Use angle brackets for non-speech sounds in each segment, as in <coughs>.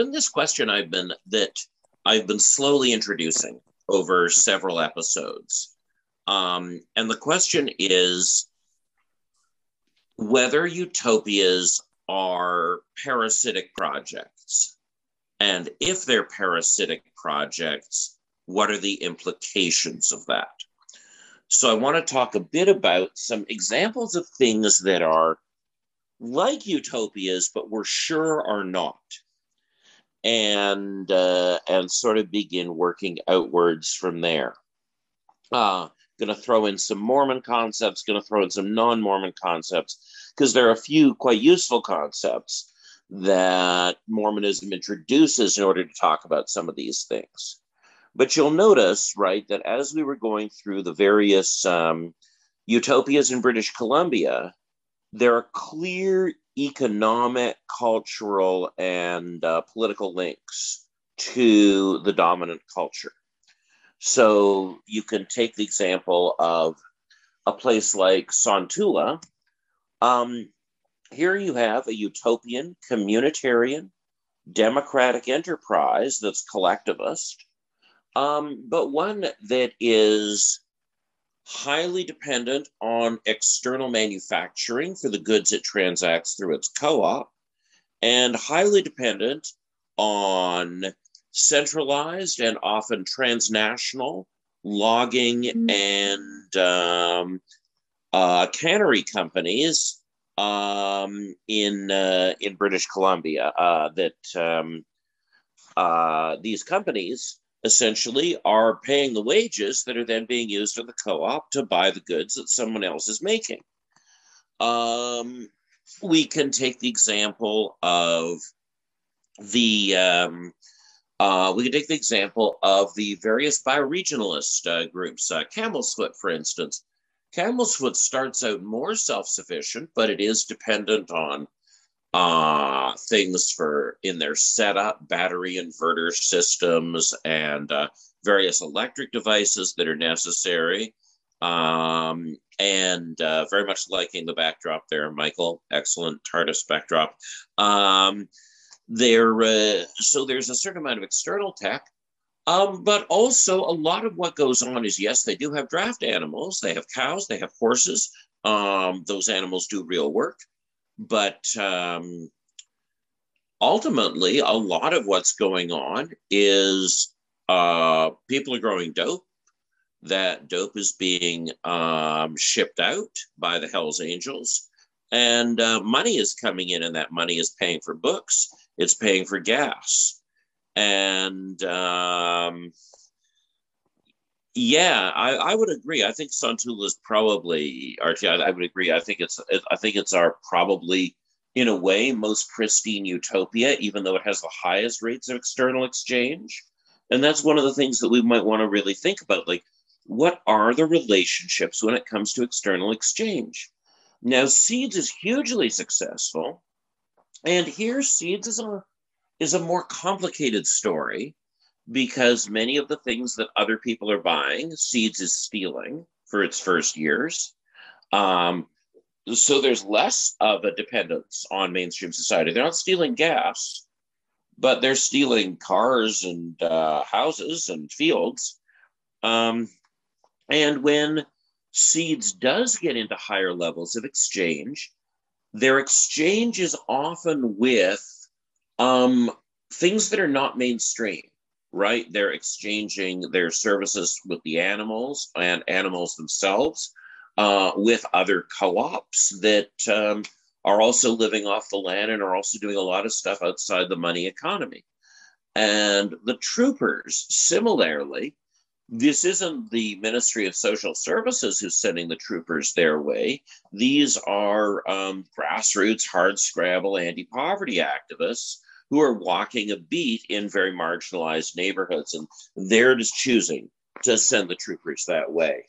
been this question I've been that I've been slowly introducing over several episodes. Um, and the question is whether utopias are parasitic projects. And if they're parasitic projects, what are the implications of that? So I want to talk a bit about some examples of things that are like utopias, but we're sure are not. And uh, and sort of begin working outwards from there. Uh, going to throw in some Mormon concepts, going to throw in some non Mormon concepts, because there are a few quite useful concepts that Mormonism introduces in order to talk about some of these things. But you'll notice, right, that as we were going through the various um, utopias in British Columbia, there are clear economic, cultural, and uh, political links to the dominant culture. So you can take the example of a place like Sointula. Um, here you have a utopian, communitarian, democratic enterprise that's collectivist, um, but one that is highly dependent on external manufacturing for the goods it transacts through its co op, and highly dependent on centralized and often transnational logging mm-hmm. and um, uh, cannery companies um, in uh, in British Columbia. Uh, that um, uh, these companies essentially are paying the wages that are then being used in the co-op to buy the goods that someone else is making. Um, we can take the example of the um, uh, we can take the example of the various bioregionalist uh, groups. Uh, Camel's Foot, for instance. Camel's Foot starts out more self-sufficient, but it is dependent on uh, things for in their setup, battery inverter systems, and uh, various electric devices that are necessary. Um, and uh, very much liking the backdrop there, Michael. Excellent TARDIS backdrop. Um, there, uh, so there's a certain amount of external tech, um, but also a lot of what goes on is yes, they do have draft animals. They have cows. They have horses. Um, those animals do real work. But um, ultimately, a lot of what's going on is uh, people are growing dope. That dope is being um, shipped out by the Hells Angels, and uh, money is coming in, and that money is paying for books, it's paying for gas, and um, yeah, I, I would agree. I think Sointula is probably Archie. I, I would agree. I think it's I think it's our probably in a way most pristine utopia, even though it has the highest rates of external exchange. And that's one of the things that we might want to really think about. Like, what are the relationships when it comes to external exchange? Now, Seeds is hugely successful, and here Seeds is a is a more complicated story because many of the things that other people are buying, Seeds is stealing for its first years. Um, so there's less of a dependence on mainstream society. They're not stealing gas, but they're stealing cars and uh, houses and fields. Um, and when Seeds does get into higher levels of exchange, their exchange is often with um, things that are not mainstream right? They're exchanging their services with the animals and animals themselves uh, with other co ops that um, are also living off the land and are also doing a lot of stuff outside the money economy. And the troopers, similarly, this isn't the Ministry of Social Services who's sending the troopers their way. These are um, grassroots, hard scrabble, anti poverty activists who are walking a beat in very marginalized neighborhoods, and they're just choosing to send the troopers that way.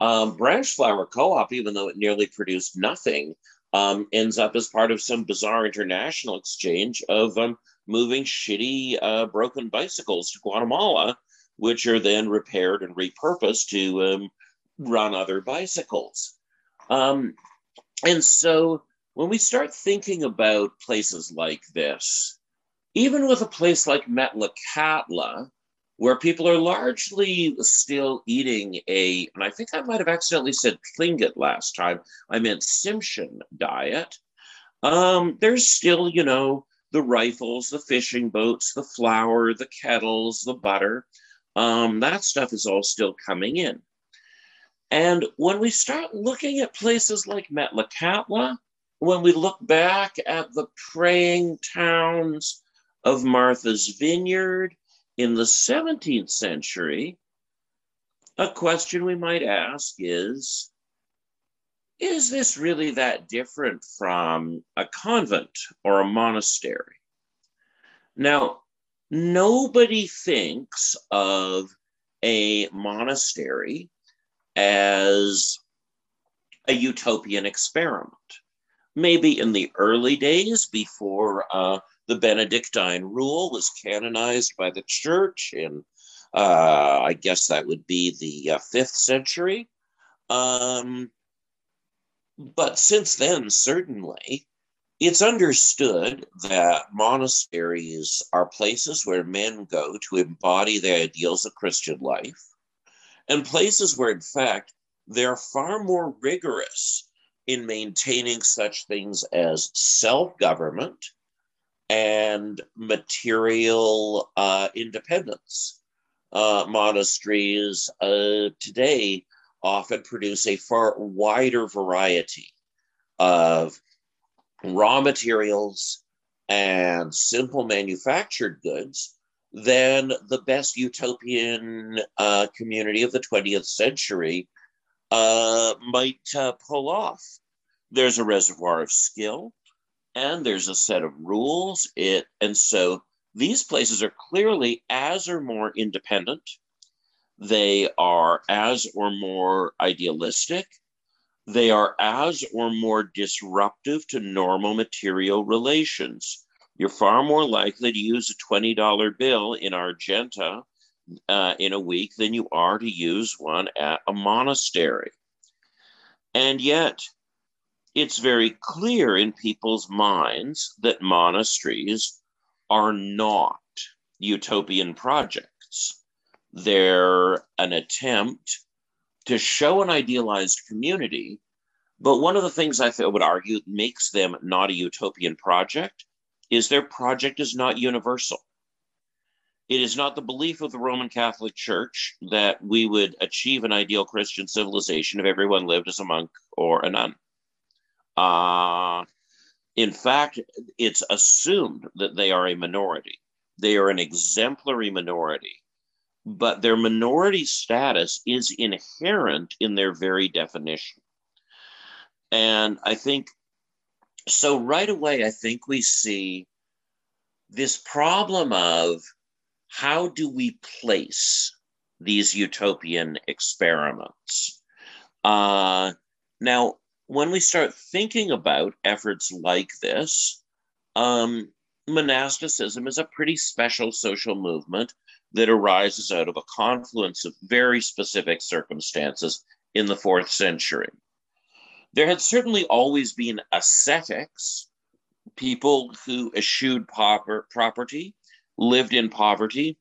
Um, Branch Flower Co-op, even though it nearly produced nothing, um, ends up as part of some bizarre international exchange of um, moving shitty uh, broken bicycles to Guatemala, which are then repaired and repurposed to um, run other bicycles. Um, and so when we start thinking about places like this, even with a place like Metlakatla, where people are largely still eating a, and I think I might have accidentally said Tlingit last time, I meant Tsimshian diet. Um, there's still, you know, the rifles, the fishing boats, the flour, the kettles, the butter. Um, that stuff is all still coming in. And when we start looking at places like Metlakatla, when we look back at the praying towns of Martha's Vineyard in the 17th century, a question we might ask is Is this really that different from a convent or a monastery? Now, nobody thinks of a monastery as a utopian experiment. Maybe in the early days before uh, the Benedictine rule was canonized by the church in, uh, I guess that would be the uh, fifth century. Um, but since then, certainly, it's understood that monasteries are places where men go to embody the ideals of Christian life and places where, in fact, they're far more rigorous in maintaining such things as self government and material uh, independence. Uh, monasteries uh, today often produce a far wider variety of raw materials and simple manufactured goods than the best utopian uh, community of the 20th century uh, might uh, pull off. There's a reservoir of skill and there's a set of rules. It and so these places are clearly as or more independent. They are as or more idealistic. They are as or more disruptive to normal material relations you're far more likely to use a $20 bill in Argenta uh, in a week than you are to use one at a monastery. And yet, it's very clear in people's minds that monasteries are not utopian projects. They're an attempt to show an idealized community. But one of the things I would argue makes them not a utopian project is their project is not universal. It is not the belief of the Roman Catholic Church that we would achieve an ideal Christian civilization if everyone lived as a monk or a nun. Uh, in fact, it's assumed that they are a minority. They are an exemplary minority, but their minority status is inherent in their very definition. And I think so right away, I think we see this problem of how do we place these utopian experiments? Uh, now, when we start thinking about efforts like this, um, monasticism is a pretty special social movement that arises out of a confluence of very specific circumstances in the fourth century. There had certainly always been ascetics, people who eschewed pauper, property, lived in poverty,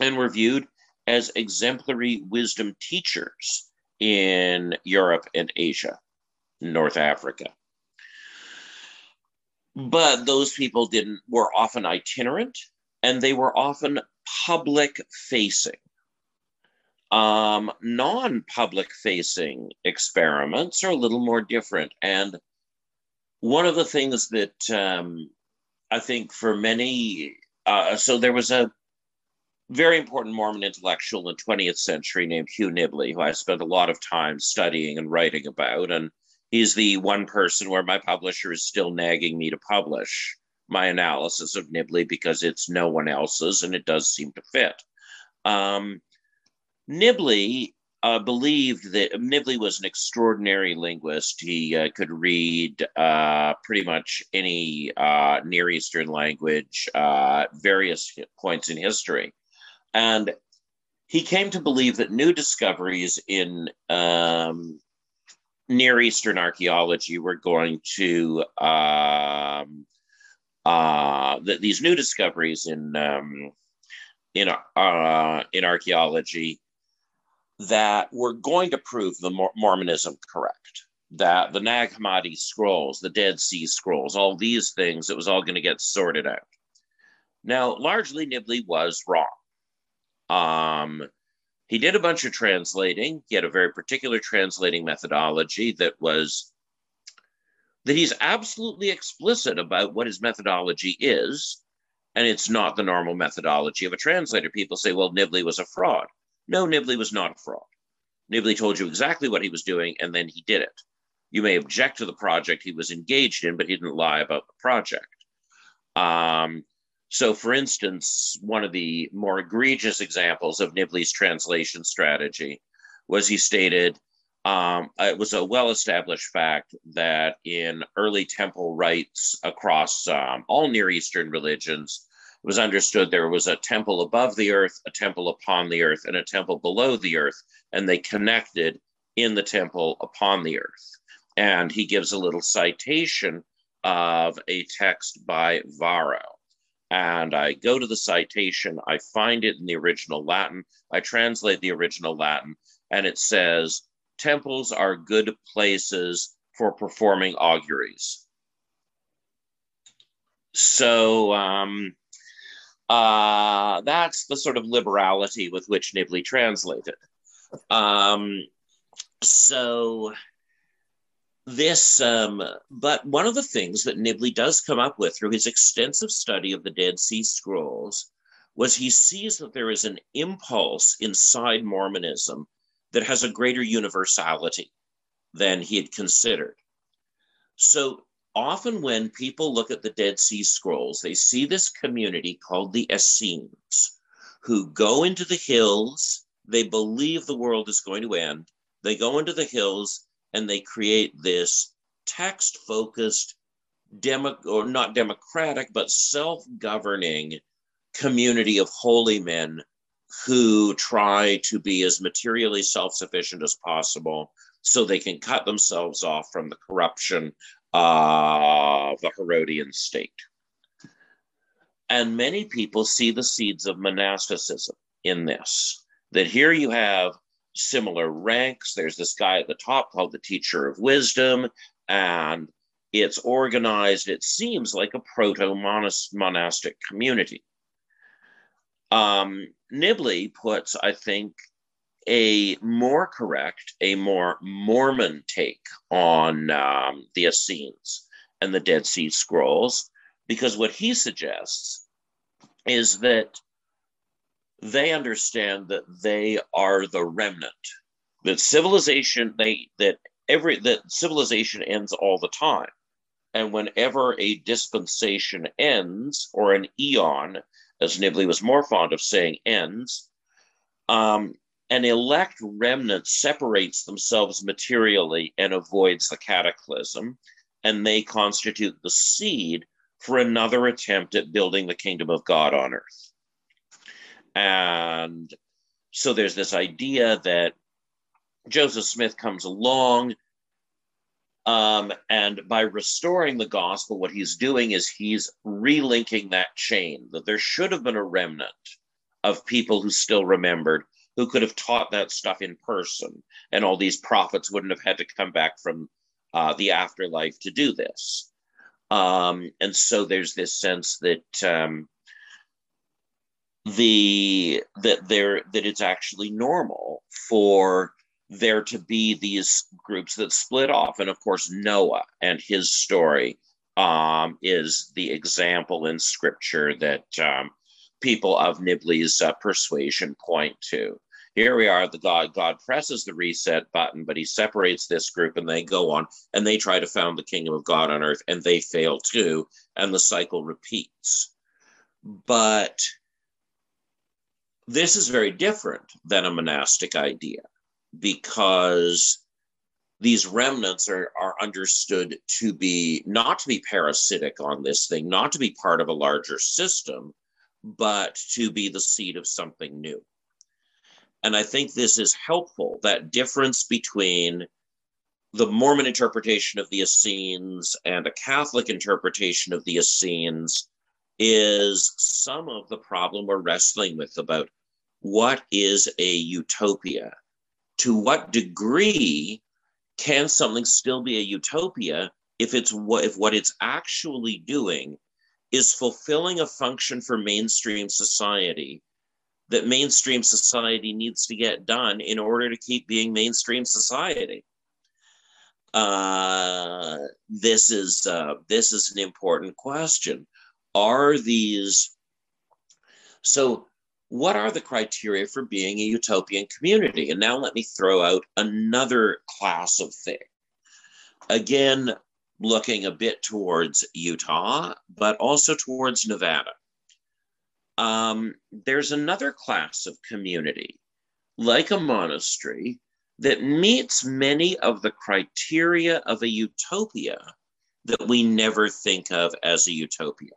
and were viewed as exemplary wisdom teachers in Europe and Asia, North Africa. But those people didn't were often itinerant and they were often public facing um, non public facing experiments are a little more different. And one of the things that um, I think for many, uh, so there was a very important Mormon intellectual in the 20th century named Hugh Nibley, who I spent a lot of time studying and writing about. And he's the one person where my publisher is still nagging me to publish my analysis of Nibley because it's no one else's and it does seem to fit. Um, Nibley uh, believed that Nibley was an extraordinary linguist. He uh, could read uh, pretty much any uh, Near Eastern language, uh, various points in history. And he came to believe that new discoveries in um, Near Eastern archaeology we're going to um, uh, these new discoveries in um, in uh, in archaeology that we're going to prove the Mormonism correct. That the Nag Hammadi scrolls, the Dead Sea Scrolls, all these things, it was all going to get sorted out. Now, largely, Nibley was wrong. Um, he did a bunch of translating. He had a very particular translating methodology that was that he's absolutely explicit about what his methodology is, and it's not the normal methodology of a translator. People say, well, Nibley was a fraud. No, Nibley was not a fraud. Nibley told you exactly what he was doing, and then he did it. You may object to the project he was engaged in, but he didn't lie about the project. Um, so, for instance, one of the more egregious examples of Nibley's translation strategy was he stated um, it was a well established fact that in early temple rites across um, all Near Eastern religions, it was understood there was a temple above the earth, a temple upon the earth, and a temple below the earth, and they connected in the temple upon the earth. And he gives a little citation of a text by Varro. And I go to the citation, I find it in the original Latin, I translate the original Latin, and it says, temples are good places for performing auguries. So um, uh, that's the sort of liberality with which Nibley translated. Um, so this, um, but one of the things that Nibley does come up with through his extensive study of the Dead Sea Scrolls was he sees that there is an impulse inside Mormonism that has a greater universality than he had considered. So often, when people look at the Dead Sea Scrolls, they see this community called the Essenes who go into the hills. They believe the world is going to end. They go into the hills and they create this text focused, demo, or not democratic, but self governing community of holy men who try to be as materially self sufficient as possible so they can cut themselves off from the corruption of the Herodian state. And many people see the seeds of monasticism in this. That here you have similar ranks. There's this guy at the top called the teacher of wisdom, and it's organized, it seems like a proto monastic community. Um, Nibley puts, I think, a more correct, a more Mormon take on um, the Essenes and the Dead Sea Scrolls, because what he suggests is that they understand that they are the remnant, that civilization, they that every that civilization ends all the time. And whenever a dispensation ends or an eon, as Nibley was more fond of saying, ends, um, an elect remnant separates themselves materially and avoids the cataclysm, and they constitute the seed for another attempt at building the kingdom of God on earth. And so there's this idea that Joseph Smith comes along um, and by restoring the gospel, what he's doing is he's relinking that chain, that there should have been a remnant of people who still remembered, who could have taught that stuff in person. And all these prophets wouldn't have had to come back from uh, the afterlife to do this. Um, and so there's this sense that um, the that there that it's actually normal for there to be these groups that split off. And of course, Noah and his story um, is the example in scripture that um, people of Nibley's uh, persuasion point to. Here we are, the God, God presses the reset button, but he separates this group and they go on and they try to found the kingdom of God on earth and they fail too. And the cycle repeats. But this is very different than a monastic idea because these remnants are, are understood to be not to be parasitic on this thing, not to be part of a larger system, but to be the seed of something new. And I think this is helpful that difference between the Mormon interpretation of the Essenes and a Catholic interpretation of the Essenes is some of the problem we're wrestling with about what is a utopia. To what degree can something still be a utopia if it's what if what it's actually doing is fulfilling a function for mainstream society that mainstream society needs to get done in order to keep being mainstream society. Uh, this is uh, this is an important question. Are these so? What are the criteria for being a utopian community? And now let me throw out another class of thing. Again, looking a bit towards Utah, but also towards Nevada. Um, there's another class of community, like a monastery, that meets many of the criteria of a utopia that we never think of as a utopia.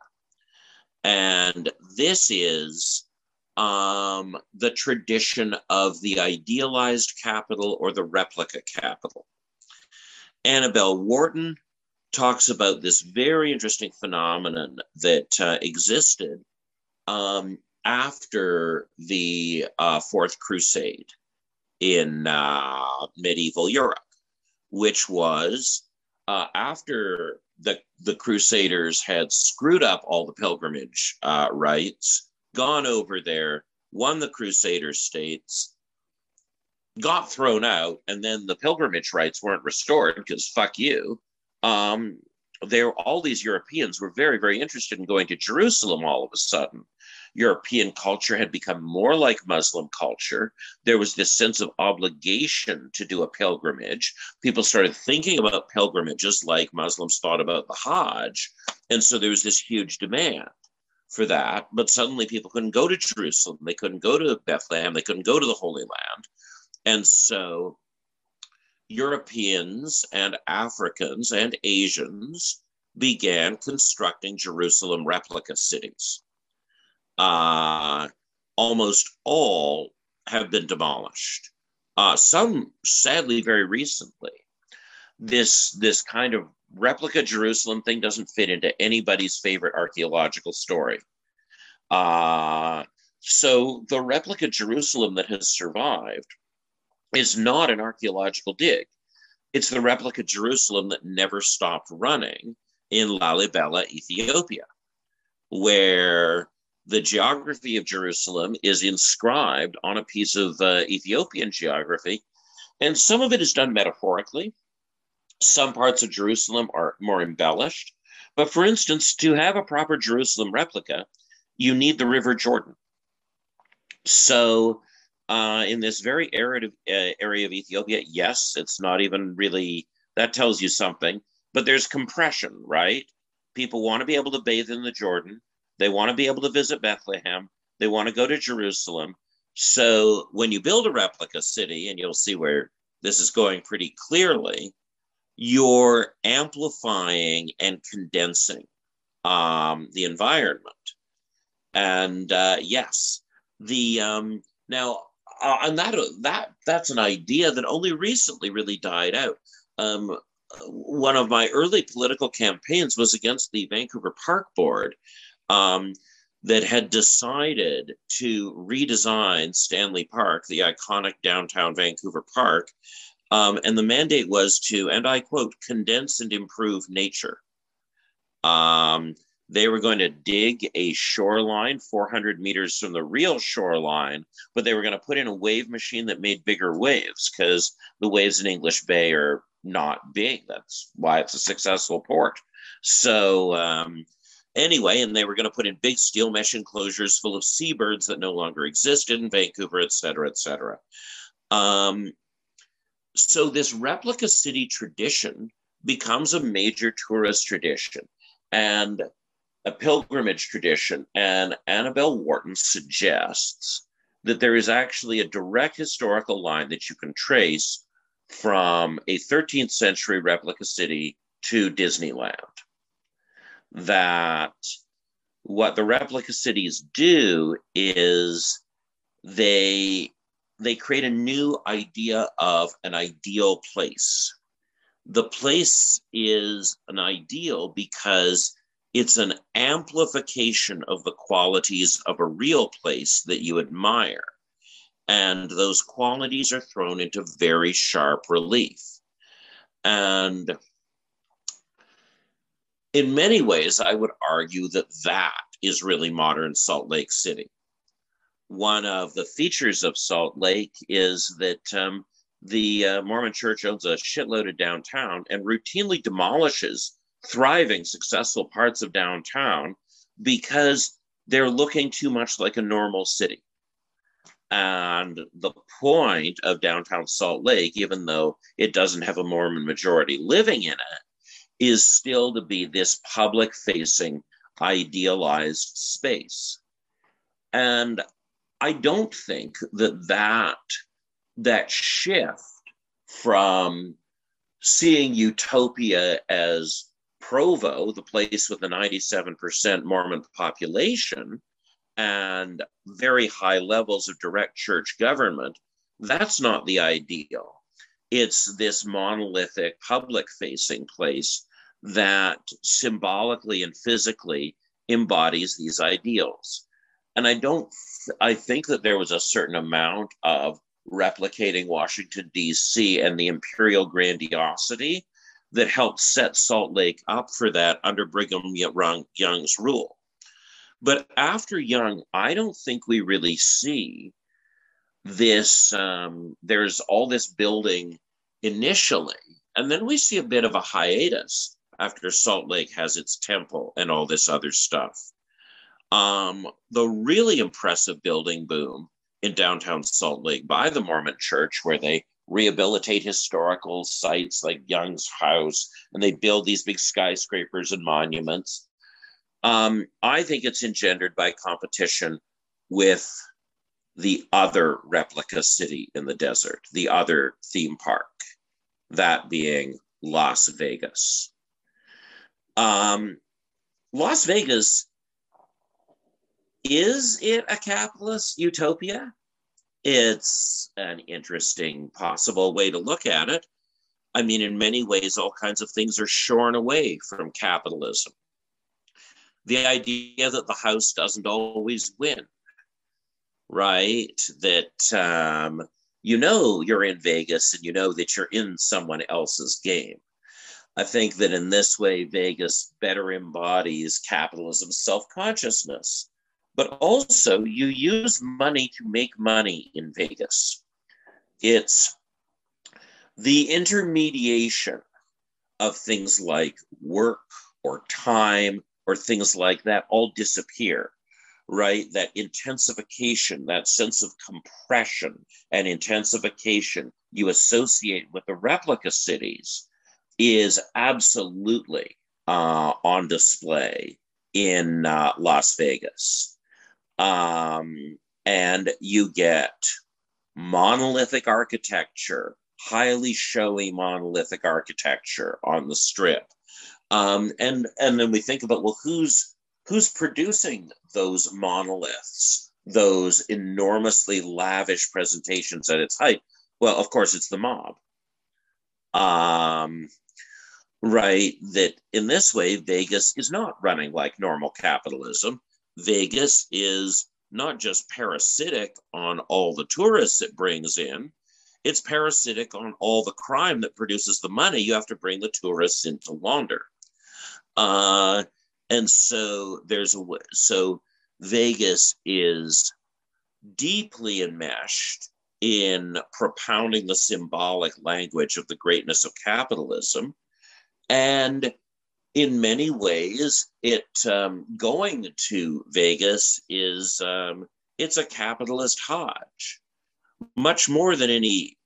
And this is um, the tradition of the idealized capital or the replica capital. Annabel Wharton talks about this very interesting phenomenon that uh, existed um, after the uh, Fourth Crusade in uh, medieval Europe, which was uh, after the, the Crusaders had screwed up all the pilgrimage uh, rites, gone over there, won the Crusader states, got thrown out, and then the pilgrimage rights weren't restored because fuck you um, there all these Europeans were very, very interested in going to Jerusalem all of a sudden. European culture had become more like Muslim culture. There was this sense of obligation to do a pilgrimage. People started thinking about pilgrimages like Muslims thought about the Hajj. And so there was this huge demand for that. But suddenly people couldn't go to Jerusalem. They couldn't go to Bethlehem. They couldn't go to the Holy Land. And so Europeans and Africans and Asians began constructing Jerusalem replica cities. Uh, almost all have been demolished. Uh, some, sadly, very recently. This this kind of replica Jerusalem thing doesn't fit into anybody's favorite archaeological story. Uh, so the replica Jerusalem that has survived is not an archaeological dig. It's the replica Jerusalem that never stopped running in Lalibela, Ethiopia, where the geography of Jerusalem is inscribed on a piece of uh, Ethiopian geography. And some of it is done metaphorically. Some parts of Jerusalem are more embellished. But for instance, to have a proper Jerusalem replica, you need the River Jordan. So uh, in this very arid uh, area of Ethiopia, yes, it's not even really, that tells you something, but there's compression, right? People want to be able to bathe in the Jordan. They want to be able to visit Bethlehem. They want to go to Jerusalem. So when you build a replica city, and you'll see where this is going pretty clearly, you're amplifying and condensing um, the environment. And uh, yes, the um, now uh, and that that that's an idea that only recently really died out. Um, one of my early political campaigns was against the Vancouver Park Board um, that had decided to redesign Stanley Park, the iconic downtown Vancouver park. Um, and the mandate was to, and I quote, condense and improve nature. Um, they were going to dig a shoreline 400 meters from the real shoreline, but they were going to put in a wave machine that made bigger waves because the waves in English Bay are not big. That's why it's a successful port. So, um, anyway, and they were going to put in big steel mesh enclosures full of seabirds that no longer existed in Vancouver, et cetera, et cetera. Um, so, this replica city tradition becomes a major tourist tradition. And a pilgrimage tradition, and Annabel Wharton suggests that there is actually a direct historical line that you can trace from a 13th century replica city to Disneyland. That what the replica cities do is they they create a new idea of an ideal place the place is an ideal because it's an amplification of the qualities of a real place that you admire. And those qualities are thrown into very sharp relief. And in many ways, I would argue that that is really modern Salt Lake City. One of the features of Salt Lake is that um, the uh, Mormon church owns a shitload of downtown and routinely demolishes thriving, successful parts of downtown because they're looking too much like a normal city. And the point of downtown Salt Lake, even though it doesn't have a Mormon majority living in it, is still to be this public facing, idealized space. And I don't think that that, that shift from seeing utopia as Provo, the place with a 97% Mormon population and very high levels of direct church government, that's not the ideal. It's this monolithic, public facing place that symbolically and physically embodies these ideals. And I don't, I think that there was a certain amount of replicating Washington, D.C. and the imperial grandiosity that helped set Salt Lake up for that under Brigham Young's rule. But after Young, I don't think we really see this. Um, there's all this building initially, and then we see a bit of a hiatus after Salt Lake has its temple and all this other stuff. Um, the really impressive building boom in downtown Salt Lake by the Mormon Church, where they rehabilitate historical sites like Young's House, and they build these big skyscrapers and monuments. Um, I think it's engendered by competition with the other replica city in the desert, the other theme park, that being Las Vegas. Um, Las Vegas, is it a capitalist utopia? It's an interesting possible way to look at it. I mean, in many ways, all kinds of things are shorn away from capitalism. The idea that the house doesn't always win, right? That um, you know you're in Vegas and you know that you're in someone else's game. I think that in this way, Vegas better embodies capitalism's self consciousness but also you use money to make money in Vegas. It's the intermediation of things like work or time or things like that all disappear, right? That intensification, that sense of compression and intensification you associate with the replica cities is absolutely uh, on display in uh, Las Vegas. Um, and you get monolithic architecture, highly showy monolithic architecture on the strip. Um, and and then we think about well, who's who's producing those monoliths, those enormously lavish presentations at its height? Well, of course, it's the mob. Um, right. That in this way, Vegas is not running like normal capitalism. Vegas is not just parasitic on all the tourists it brings in, it's parasitic on all the crime that produces the money you have to bring the tourists in to launder. Uh, and so there's a so Vegas is deeply enmeshed in propounding the symbolic language of the greatness of capitalism and in many ways, it um, going to Vegas is um, it's a capitalist hajj, much more than any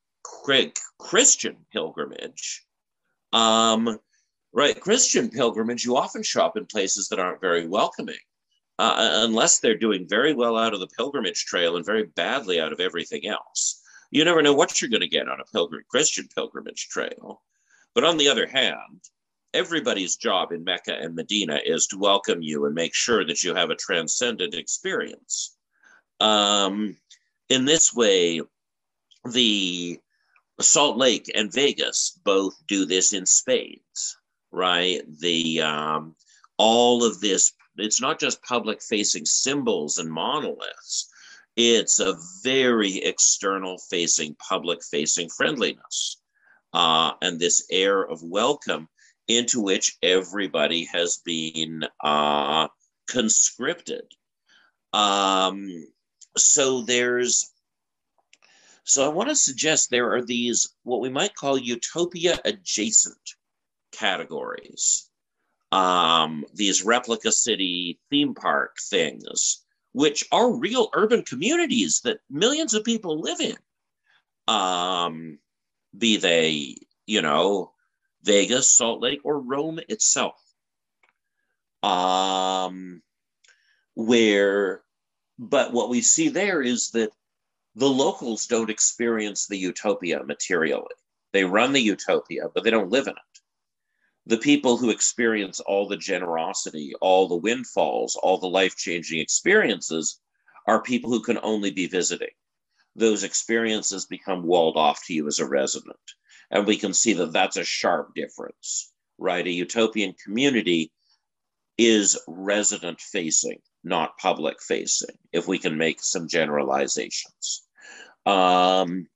Christian pilgrimage. Um, right, Christian pilgrimage, you often shop in places that aren't very welcoming, uh, unless they're doing very well out of the pilgrimage trail and very badly out of everything else. You never know what you're going to get on a pilgrim Christian pilgrimage trail. But on the other hand, everybody's job in Mecca and Medina is to welcome you and make sure that you have a transcendent experience. Um, in this way, the Salt Lake and Vegas both do this in spades, right? The um, all of this, it's not just public facing symbols and monoliths, it's a very external facing, public facing friendliness. Uh, and this air of welcome into which everybody has been uh, conscripted. Um, so there's so I want to suggest there are these what we might call utopia adjacent categories. Um, these replica city theme park things, which are real urban communities that millions of people live in. Um, be they, you know, Vegas, Salt Lake, or Rome itself. Um, where, but what we see there is that the locals don't experience the utopia materially. They run the utopia, but they don't live in it. The people who experience all the generosity, all the windfalls, all the life changing experiences are people who can only be visiting. Those experiences become walled off to you as a resident. And we can see that that's a sharp difference, right? A utopian community is resident facing, not public facing, if we can make some generalizations. Um,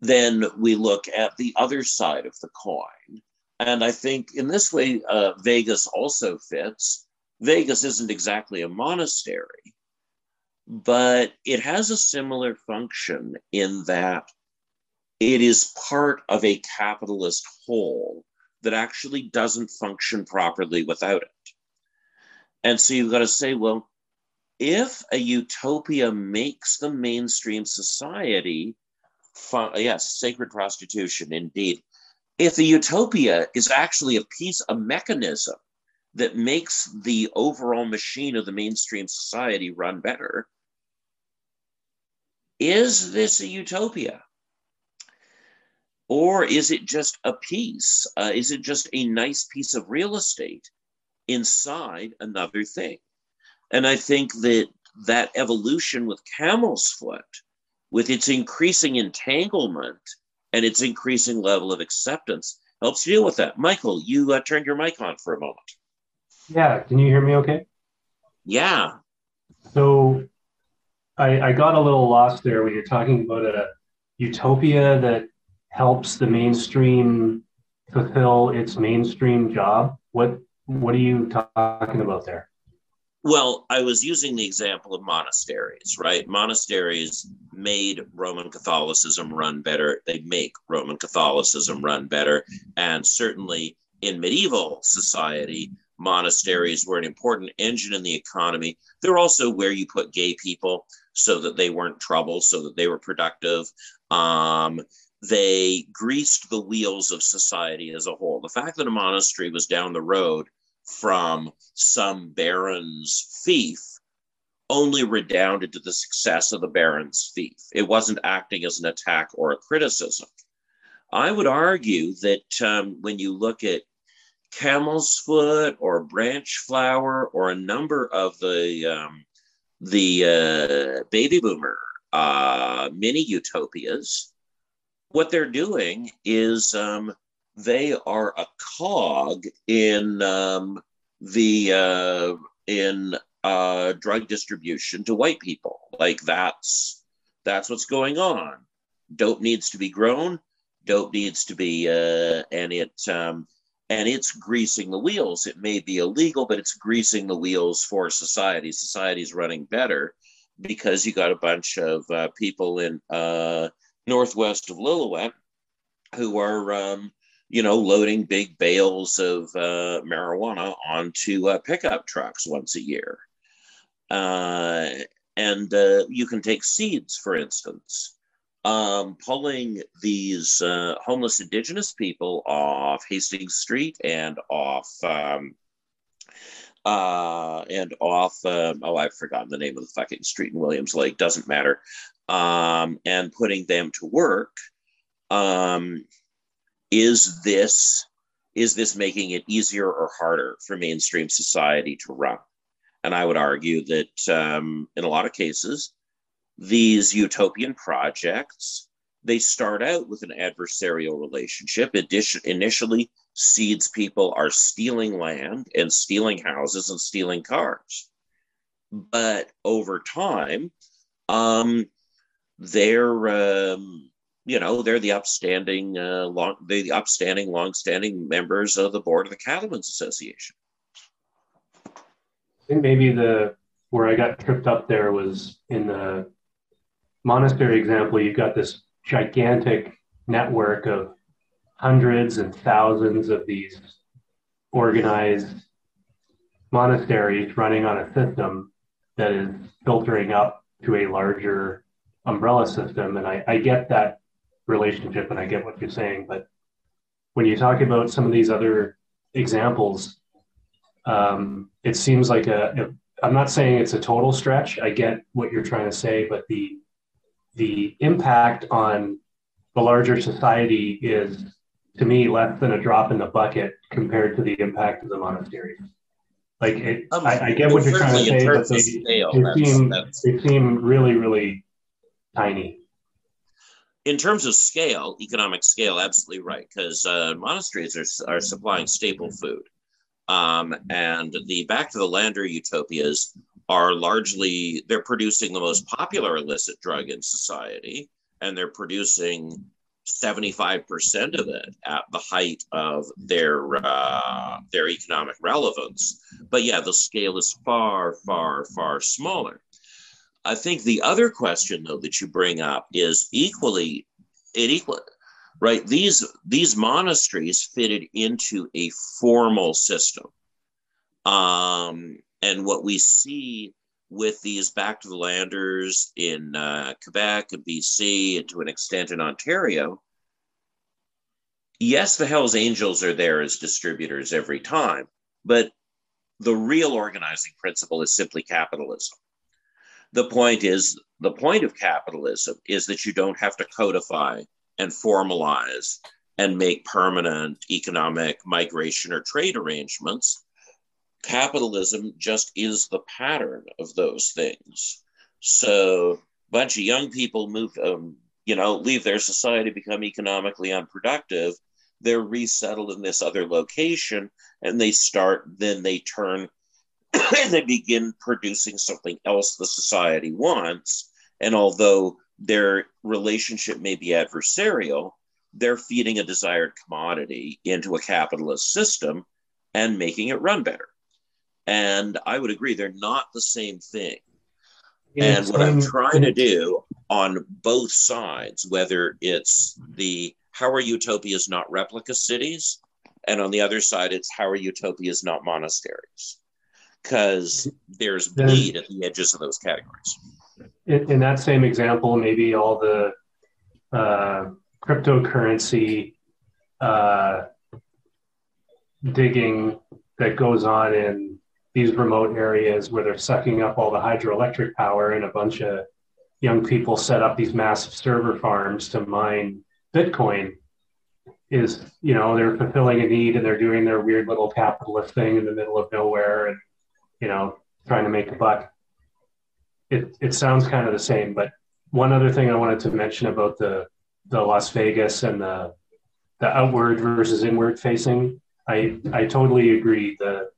then we look at the other side of the coin. And I think in this way, uh, Vegas also fits. Vegas isn't exactly a monastery, but it has a similar function in that it is part of a capitalist whole that actually doesn't function properly without it. And so you've got to say, well, if a utopia makes the mainstream society, fun- yes, sacred prostitution, indeed. If the utopia is actually a piece, a mechanism that makes the overall machine of the mainstream society run better, is this a utopia? Or is it just a piece? Uh, is it just a nice piece of real estate inside another thing? And I think that that evolution with Camel's Foot, with its increasing entanglement and its increasing level of acceptance, helps deal with that. Michael, you uh, turned your mic on for a moment. Yeah, can you hear me okay? Yeah. So I, I got a little lost there when you're talking about a utopia that helps the mainstream fulfill its mainstream job. What what are you talking about there? Well, I was using the example of monasteries, right? Monasteries made Roman Catholicism run better. They make Roman Catholicism run better. And certainly in medieval society, monasteries were an important engine in the economy. They're also where you put gay people so that they weren't trouble, so that they were productive. Um, they greased the wheels of society as a whole. The fact that a monastery was down the road from some baron's fief only redounded to the success of the baron's fief. It wasn't acting as an attack or a criticism. I would argue that um, when you look at camel's foot or branch flower or a number of the um, the uh, baby boomer uh, mini utopias, what they're doing is um, they are a cog in um, the uh, in uh, drug distribution to white people. Like that's that's what's going on. Dope needs to be grown. Dope needs to be, uh, and it um, and it's greasing the wheels. It may be illegal, but it's greasing the wheels for society. Society's running better because you got a bunch of uh, people in uh, northwest of Lillooet who are um, you know, loading big bales of uh, marijuana onto uh, pickup trucks once a year. Uh, and uh, you can take seeds, for instance. Um, pulling these uh, homeless indigenous people off Hastings Street and off um, uh, and off um, oh I've forgotten the name of the fucking street in Williams Lake doesn't matter um, and putting them to work um, is this is this making it easier or harder for mainstream society to run? And I would argue that um, in a lot of cases, these utopian projects they start out with an adversarial relationship. Addition, initially, seeds people are stealing land and stealing houses and stealing cars. But over time, um, they're um, you know they're the upstanding uh, long the upstanding long-standing members of the board of the Cattlemen's Association. I think maybe the where I got tripped up there was in the monastery example. You've got this gigantic network of hundreds and thousands of these organized monasteries running on a system that is filtering up to a larger umbrella system. And I, I get that relationship and I get what you're saying. But when you talk about some of these other examples, um, it seems like a, a, I'm not saying it's a total stretch. I get what you're trying to say, but the the impact on the larger society is to me less than a drop in the bucket compared to the impact of the monasteries. Like it, um, I, I, get what you're trying to say, but they, they seem that's... they seem really really tiny. In terms of scale, economic scale, absolutely right, because uh, monasteries are, are supplying staple food. Um, and the back to the lander utopias are largely they're producing the most popular illicit drug in society and they're producing 75% of it at the height of their uh, their economic relevance but yeah the scale is far far far smaller i think the other question though that you bring up is equally it equal right these these monasteries fitted into a formal system um, and what we see with these back to the landers in uh, Quebec and BC and to an extent in Ontario, yes, the Hells Angels are there as distributors every time, but the real organizing principle is simply capitalism. The point is, the point of capitalism is that you don't have to codify and formalize and make permanent economic migration or trade arrangements capitalism just is the pattern of those things. So a bunch of young people move, um, you know, leave their society, become economically unproductive. They're resettled in this other location, and they start. Then they turn, and <coughs> they begin producing something else the society wants. And although their relationship may be adversarial, they're feeding a desired commodity into a capitalist system and making it run better. And I would agree, they're not the same thing. and what I'm trying to do on both sides, whether it's the how are utopias not replica cities, and on the other side, it's how are utopias not monasteries, because there's bleed at the edges of those categories. In, in that same example, maybe all the uh, cryptocurrency uh, digging that goes on in these remote areas where they're sucking up all the hydroelectric power and a bunch of young people set up these massive server farms to mine Bitcoin is, you know, they're fulfilling a need and they're doing their weird little capitalist thing in the middle of nowhere and, you know, trying to make a buck. It, it sounds kind of the same, but one other thing I wanted to mention about the, the Las Vegas and the, the outward versus inward facing, I, I totally agree. that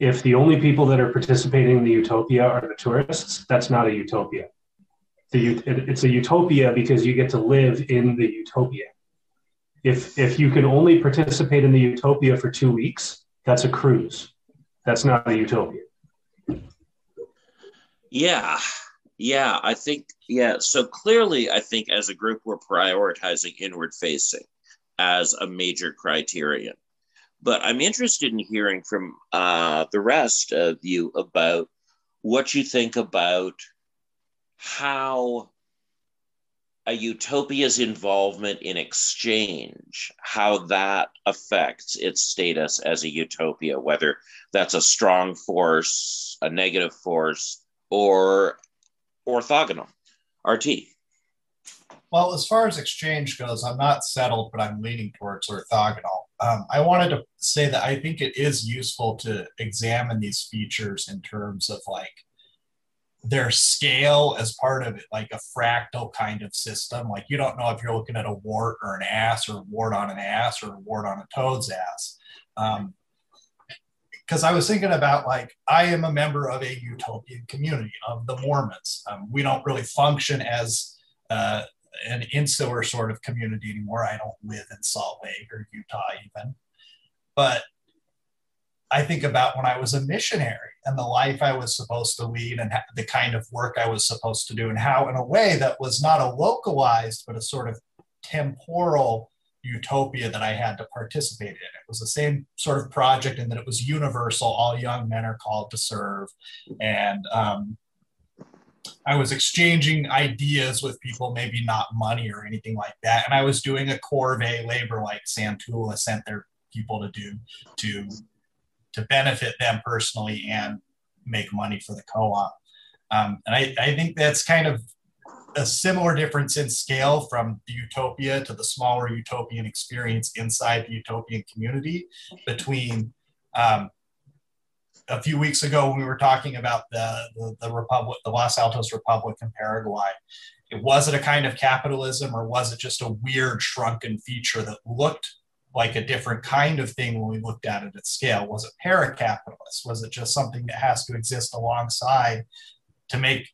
if the only people that are participating in the utopia are the tourists, that's not a utopia. The, It's a utopia because you get to live in the utopia. If, if you can only participate in the utopia for two weeks, that's a cruise. That's not a utopia. Yeah. Yeah. I think, yeah. So clearly, I think as a group, we're prioritizing inward facing as a major criterion. But I'm interested in hearing from uh, the rest of you about what you think about how a utopia's involvement in exchange, how that affects its status as a utopia, whether that's a strong force, a negative force, or orthogonal. RT. Well, as far as exchange goes, I'm not settled, but I'm leaning towards orthogonal. Um, I wanted to say that I think it is useful to examine these features in terms of like their scale as part of it, like a fractal kind of system. Like you don't know if you're looking at a wart or an ass or a wart on an ass or a wart on a toad's ass. Um, because I was thinking about like I am a member of a utopian community of the Mormons. Um, we don't really function as uh, an insular sort of community anymore. I don't live in Salt Lake or Utah even, but I think about when I was a missionary and the life I was supposed to lead and the kind of work I was supposed to do, and how, in a way, that was not a localized, but a sort of temporal utopia that I had to participate in. It was the same sort of project in that it was universal. All young men are called to serve. And um, I was exchanging ideas with people, maybe not money or anything like that. And I was doing a corvée labor like Sointula sent their people to do to to benefit them personally and make money for the co-op. Um, and I, I think that's kind of a similar difference in scale from the utopia to the smaller utopian experience inside the utopian community between um, a few weeks ago when we were talking about the, the, the republic the los altos republic in paraguay it was it a kind of capitalism or was it just a weird shrunken feature that looked like a different kind of thing when we looked at it at scale was it para-capitalist was it just something that has to exist alongside to make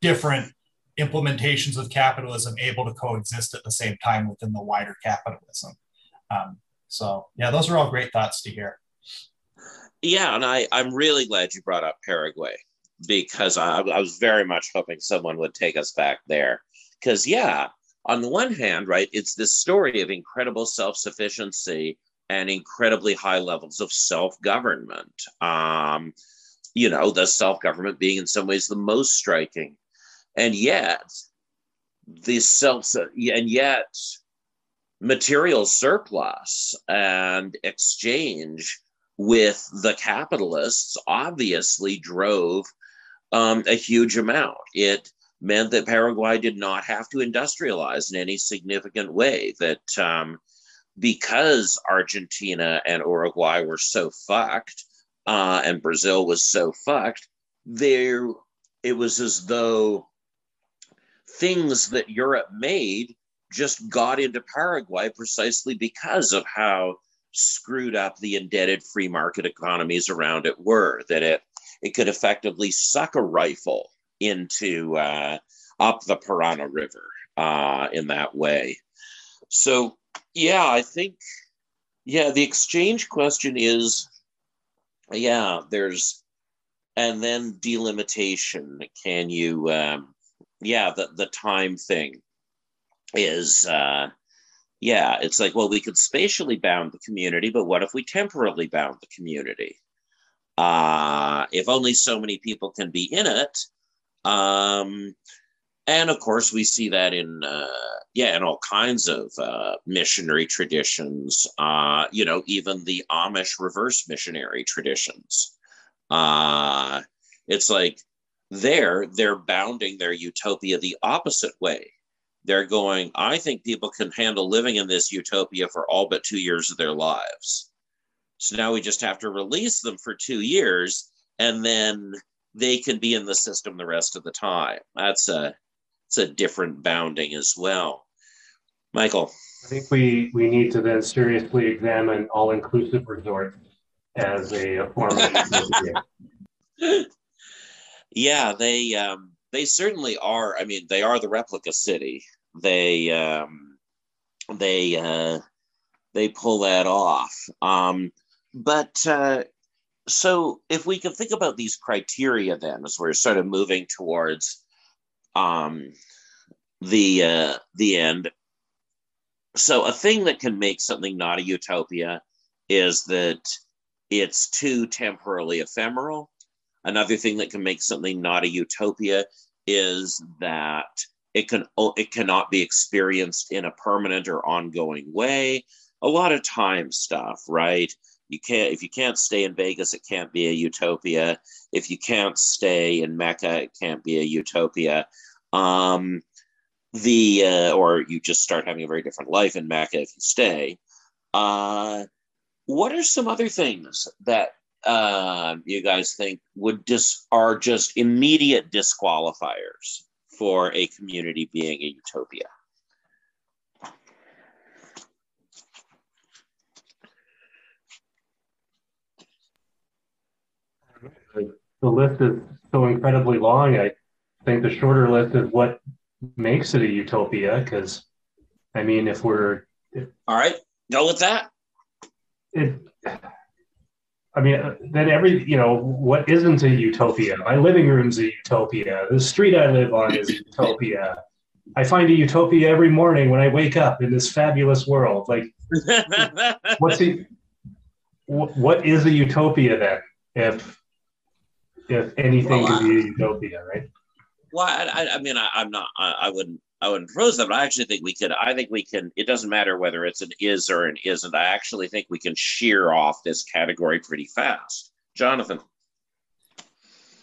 different implementations of capitalism able to coexist at the same time within the wider capitalism. Um, so yeah, those are all great thoughts to hear. Yeah, and I, I'm really glad you brought up Paraguay because I, I was very much hoping someone would take us back there. Because yeah, on the one hand, right, it's this story of incredible self-sufficiency and incredibly high levels of self-government. Um, you know, the self-government being in some ways the most striking and yet the self and yet material surplus and exchange with the capitalists obviously drove um, a huge amount. It meant that Paraguay did not have to industrialize in any significant way. That um, because Argentina and Uruguay were so fucked, uh, and Brazil was so fucked, there it was as though things that Europe made just got into Paraguay precisely because of how screwed up the indebted free market economies around it were. That it it could effectively suck a rifle into uh, up the Parana River uh, in that way. So yeah, I think yeah, the exchange question is yeah, there's and then delimitation. Can you um, yeah, the the time thing is uh yeah, it's like, well, we could spatially bound the community, but what if we temporally bound the community? Uh, if only so many people can be in it. Um, and of course, we see that in, uh, yeah, in all kinds of uh, missionary traditions, uh, you know, even the Amish reverse missionary traditions. Uh, it's like, there, they're bounding their utopia the opposite way. They're going, I think people can handle living in this utopia for all but two years of their lives. So now we just have to release them for two years and then they can be in the system the rest of the time. That's a it's a different bounding as well. Michael. I think we, we need to then seriously examine all inclusive resorts as a form of <laughs> Yeah, they um, they certainly are. I mean, they are the replica city. They um, they uh, they pull that off. Um, but uh, so if we can think about these criteria, then as we're sort of moving towards um, the uh, the end. So a thing that can make something not a utopia is that it's too temporally ephemeral Another thing that can make something not a utopia is that it can it cannot be experienced in a permanent or ongoing way. A lot of time stuff, right? You can't if you can't stay in Vegas, it can't be a utopia. If you can't stay in Mecca, it can't be a utopia. Um, the uh, or you just start having a very different life in Mecca if you stay. Uh, what are some other things that uh, you guys think would just are just immediate disqualifiers for a community being a utopia? The list is so incredibly long. I think the shorter list is what makes it a utopia. Because, I mean, if we're all right, go with that. It, I mean, then every, you know, what isn't a utopia? My living room's a utopia. The street I live on is a utopia. I find a utopia every morning when I wake up in this fabulous world. Like, <laughs> what's a, what is a utopia then? If if anything well, can be a utopia, right? Well, I, I mean, I, am not. I, I, wouldn't. I wouldn't propose that, but I actually think we could. I think we can. It doesn't matter whether it's an is or an isn't. I actually think we can shear off this category pretty fast. Jonathan.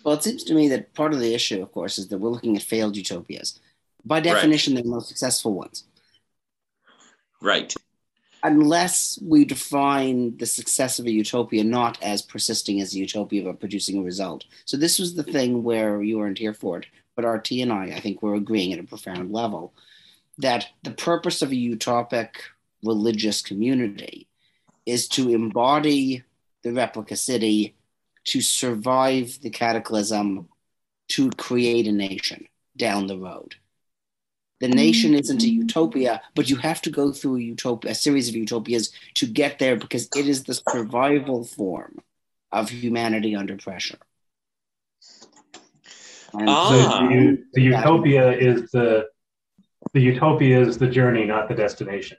Well, it seems to me that part of the issue, of course, is that we're looking at failed utopias. By definition, right. they're the most successful ones. Right unless we define the success of a utopia not as persisting as a utopia but producing a result. So this was the thing where you weren't here for it, but RT and I, I think, were agreeing at a profound level that the purpose of a utopic religious community is to embody the replica city, to survive the cataclysm, to create a nation down the road. The nation isn't a utopia, but you have to go through a utopia, a series of utopias to get there because it is the survival form of humanity under pressure. ah. the, the utopia is the the utopia is the journey, not the destination.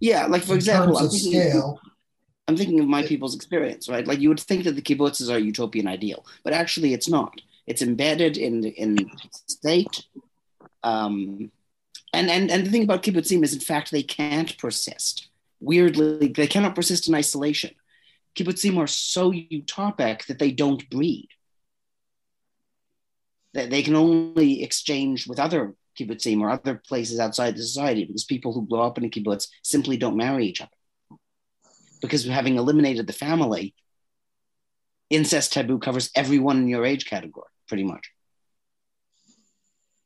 Yeah, like for In example, I'm thinking, I'm thinking of my people's experience, right? Like you would think that the kibbutzes are utopian ideal, but actually it's not. It's embedded in in state. Um, and, and, and the thing about kibbutzim is, in fact, they can't persist. Weirdly, they cannot persist in isolation. Kibbutzim are so utopic that they don't breed. That they can only exchange with other kibbutzim or other places outside the society because people who grow up in a kibbutz simply don't marry each other. Because having eliminated the family, incest taboo covers everyone in your age category, pretty much.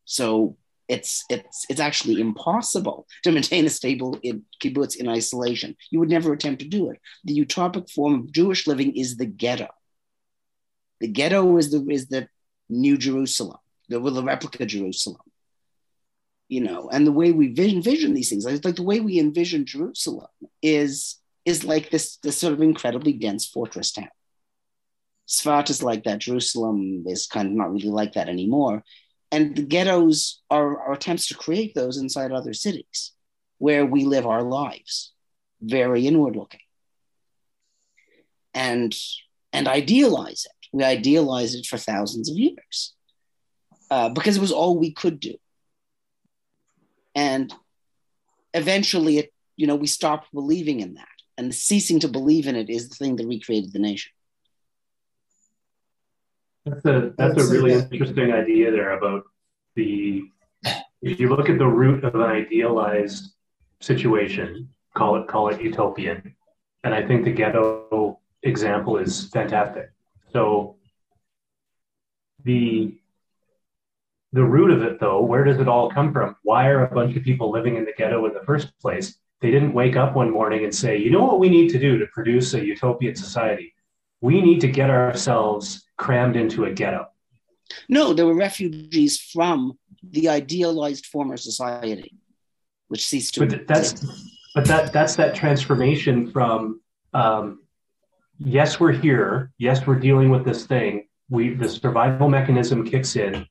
So it's it's it's actually impossible to maintain a stable in, kibbutz in isolation. You would never attempt to do it. The utopic form of Jewish living is the ghetto. The ghetto is the is the New Jerusalem, the, the replica Jerusalem. You know, and the way we envision these things, like the way we envision Jerusalem, is is like this this sort of incredibly dense fortress town. Sfat is like that. Jerusalem is kind of not really like that anymore and the ghettos are, are attempts to create those inside other cities where we live our lives, very inward looking. And and idealize it. We idealize it for thousands of years uh, because it was all we could do. And eventually, it you know we stopped believing in that, and ceasing to believe in it is the thing that recreated the nation. That's a that's a really interesting idea there about the if you look at the root of an idealized situation, call it call it utopian, and I think the ghetto example is fantastic. So the the root of it though, where does it all come from? Why are a bunch of people living in the ghetto in the first place? They didn't wake up one morning and say, you know what we need to do to produce a utopian society? We need to get ourselves crammed into a ghetto. No, they were refugees from the idealized former society, which ceased to. But that's, but that that's that transformation from um, yes, we're here. Yes, we're dealing with this thing. We the survival mechanism kicks in,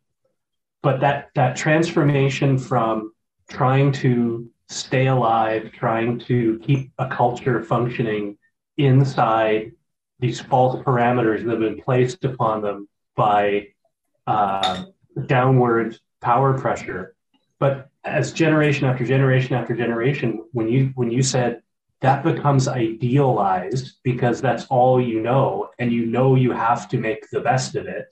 but that that transformation from trying to stay alive, trying to keep a culture functioning inside these false parameters that have been placed upon them by uh, downward power pressure. But as generation after generation after generation, when you when you said that becomes idealized because that's all you know, and you know you have to make the best of it,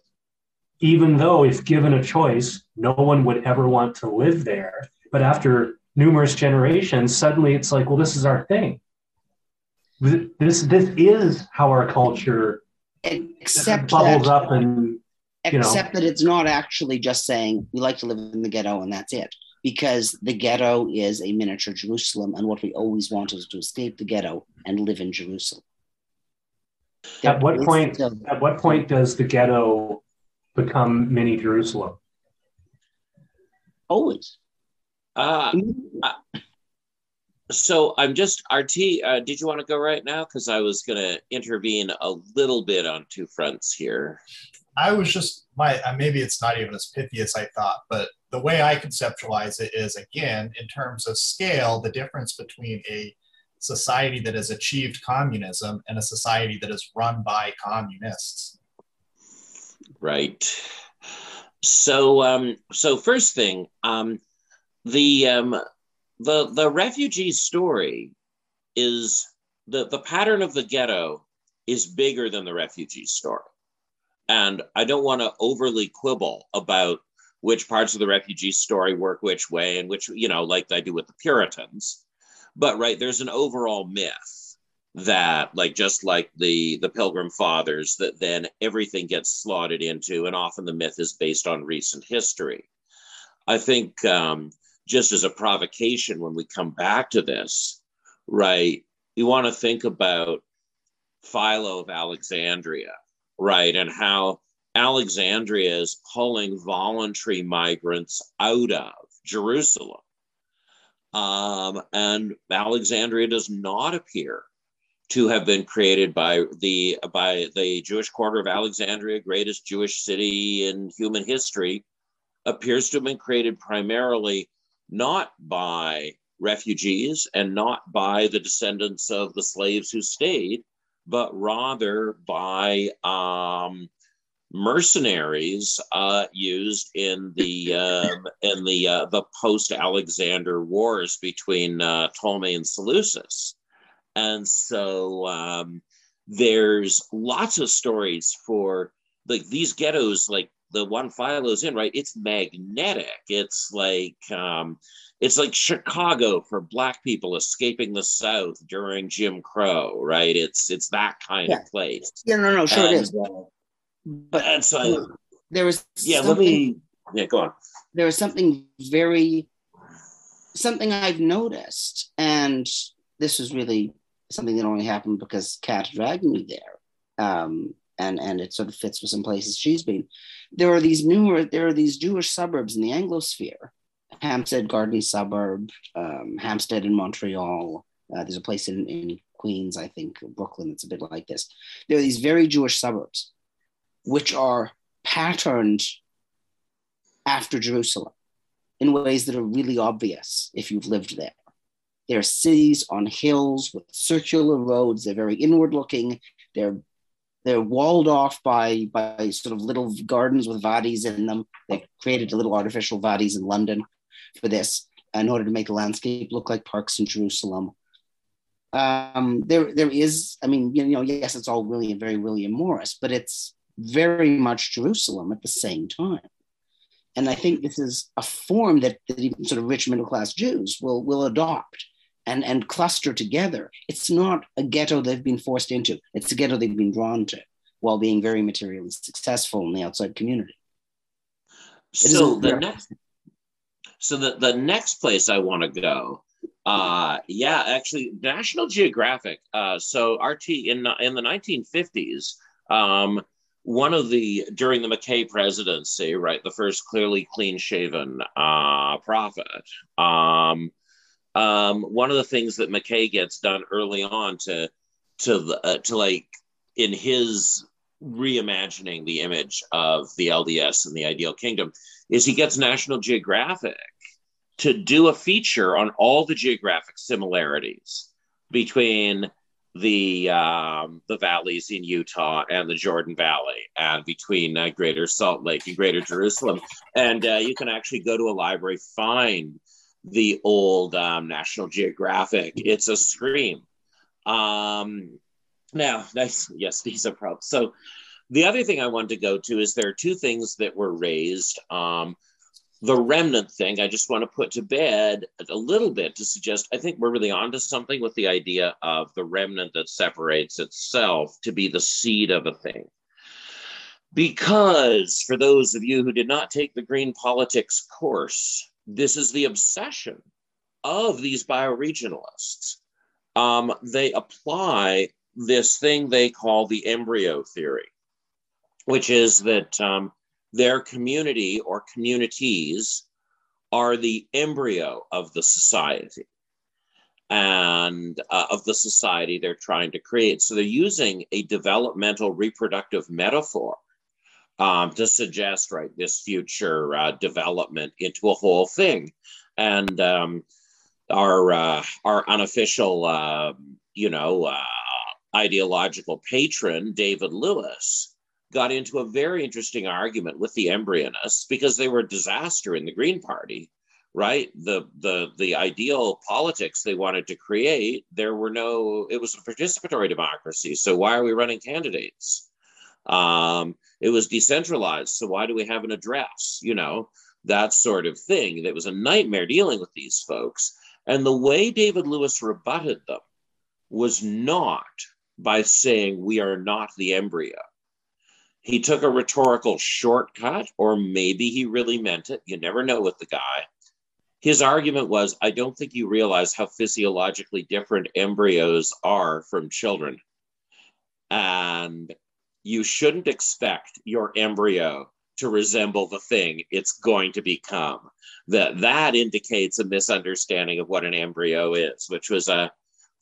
even though if given a choice, no one would ever want to live there. But after numerous generations, suddenly it's like, well, this is our thing. This this is how our culture except bubbles that, up and you know. except that it's not actually just saying we like to live in the ghetto and that's it because the ghetto is a miniature jerusalem and what we always want is to escape the ghetto and live in jerusalem at what point still- at what point does the ghetto become mini Jerusalem? always Uh, so I'm just RT. Uh, did you want to go right now? Because I was going to intervene a little bit on two fronts here. I was just my uh, maybe it's not even as pithy as I thought, but the way I conceptualize it is again in terms of scale, the difference between a society that has achieved communism and a society that is run by communists. Right. So, um, so first thing, um, the um, the the refugee story is the the pattern of the ghetto is bigger than the refugee story, and I don't want to overly quibble about which parts of the refugee story work which way and which you know, like I do with the Puritans, but right there's an overall myth that like just like the the pilgrim fathers that then everything gets slotted into and often the myth is based on recent history. I think um, just as a provocation when we come back to this right? You want to think about philo of alexandria right? And how alexandria is pulling voluntary migrants out of jerusalem. Um, and alexandria does not appear to have been created by the by the Jewish quarter of Alexandria, greatest Jewish city in human history, appears to have been created primarily not by refugees and not by the descendants of the slaves who stayed, but rather by um, mercenaries uh, used in the um, in the uh, the post Alexander wars between uh, Ptolemy and Seleucus. And so um, there's lots of stories for like these ghettos, like the one Philo's in, right? It's magnetic. It's like um, it's like Chicago for black people escaping the South during Jim Crow, right? It's it's that kind Yeah. of place. yeah no no sure it And, is uh, but and so there was yeah, let me yeah, go on. there was something very something I've noticed, and this was really something that only happened because Cat dragged me there. Um, and and it sort of fits with some places she's been. There are these newer, there are these Jewish suburbs in the Anglosphere, Hampstead Garden suburb, um, Hampstead in Montreal. Uh, there's a place in, in Queens, I think, Brooklyn. It's a bit like this. There are these very Jewish suburbs, which are patterned after Jerusalem in ways that are really obvious if you've lived there. They're cities on hills with circular roads. They're very inward looking. They're they're walled off by by sort of little gardens with wadis in them. They created a little artificial wadis in London for this in order to make the landscape look like parks in Jerusalem. Um, there there is, I mean, you know, yes, it's all William, very William Morris, but it's very much Jerusalem at the same time. And I think this is a form that, that even sort of rich middle class Jews will, will adopt and, and cluster together. It's not a ghetto they've been forced into, it's a ghetto they've been drawn to while being very materially successful in the outside community. It So the next, so the, the next place I want to go, uh, yeah, actually, National Geographic. Uh, so RT in in the 1950s, um, one of the during the McKay presidency, right, the first clearly clean shaven uh, prophet. Um, um, one of the things that McKay gets done early on to to uh, to like in his reimagining the image of the LDS and the ideal kingdom is he gets National Geographic to do a feature on all the geographic similarities between the um, the valleys in Utah and the Jordan Valley, and between uh, Greater Salt Lake and Greater Jerusalem. And uh, you can actually go to a library, find the old um, National Geographic. It's a scream. Um, now, nice. <laughs> Yes, these are problems. So, the other thing I wanted to go to is there are two things that were raised. Um, the remnant thing, I just want to put to bed a little bit to suggest I think we're really onto something with the idea of the remnant that separates itself to be the seed of a thing. Because for those of you who did not take the green politics course, this is the obsession of these bioregionalists. Um, they apply this thing they call the embryo theory, which is that um, their community or communities are the embryo of the society and uh, of the society they're trying to create. So they're using a developmental reproductive metaphor um, to suggest, right, this future uh, development into a whole thing. And um, our uh, our unofficial, uh, you know, uh, ideological patron, David Lewis, got into a very interesting argument with the embryonists because they were a disaster in the Green Party, right? The the the ideal politics they wanted to create, there were no. It was a participatory democracy. So why are we running candidates? Um, it was decentralized. So why do we have an address? You know that sort of thing. It was a nightmare dealing with these folks. And the way David Lewis rebutted them was not by saying we are not the embryo he took a rhetorical shortcut, or maybe he really meant it. You never know with the guy. His argument was I don't think you realize how physiologically different embryos are from children. And you shouldn't expect your embryo to resemble the thing it's going to become. That that indicates a misunderstanding of what an embryo is, which was a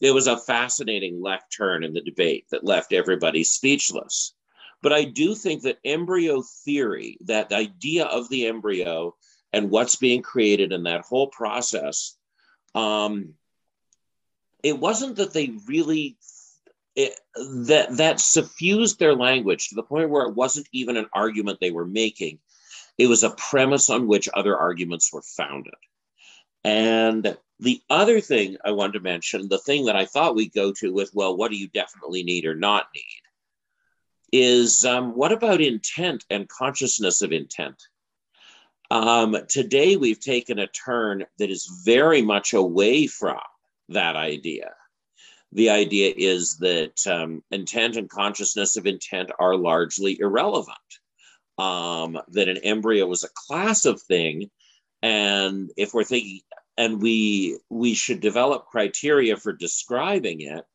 it was a fascinating left turn in the debate that left everybody speechless. But I do think that embryo theory, that idea of the embryo and what's being created in that whole process, um, it wasn't that they really it, that that suffused their language to the point where it wasn't even an argument they were making. It was a premise on which other arguments were founded. And the other thing I wanted to mention, the thing that I thought we'd go to with, well, what do you definitely need or not need? is um, what about intent and consciousness of intent? Um, today, we've taken a turn that is very much away from that idea. The idea is that um, intent and consciousness of intent are largely irrelevant, um, that an embryo is a class of thing. And if we're thinking, and we we should develop criteria for describing it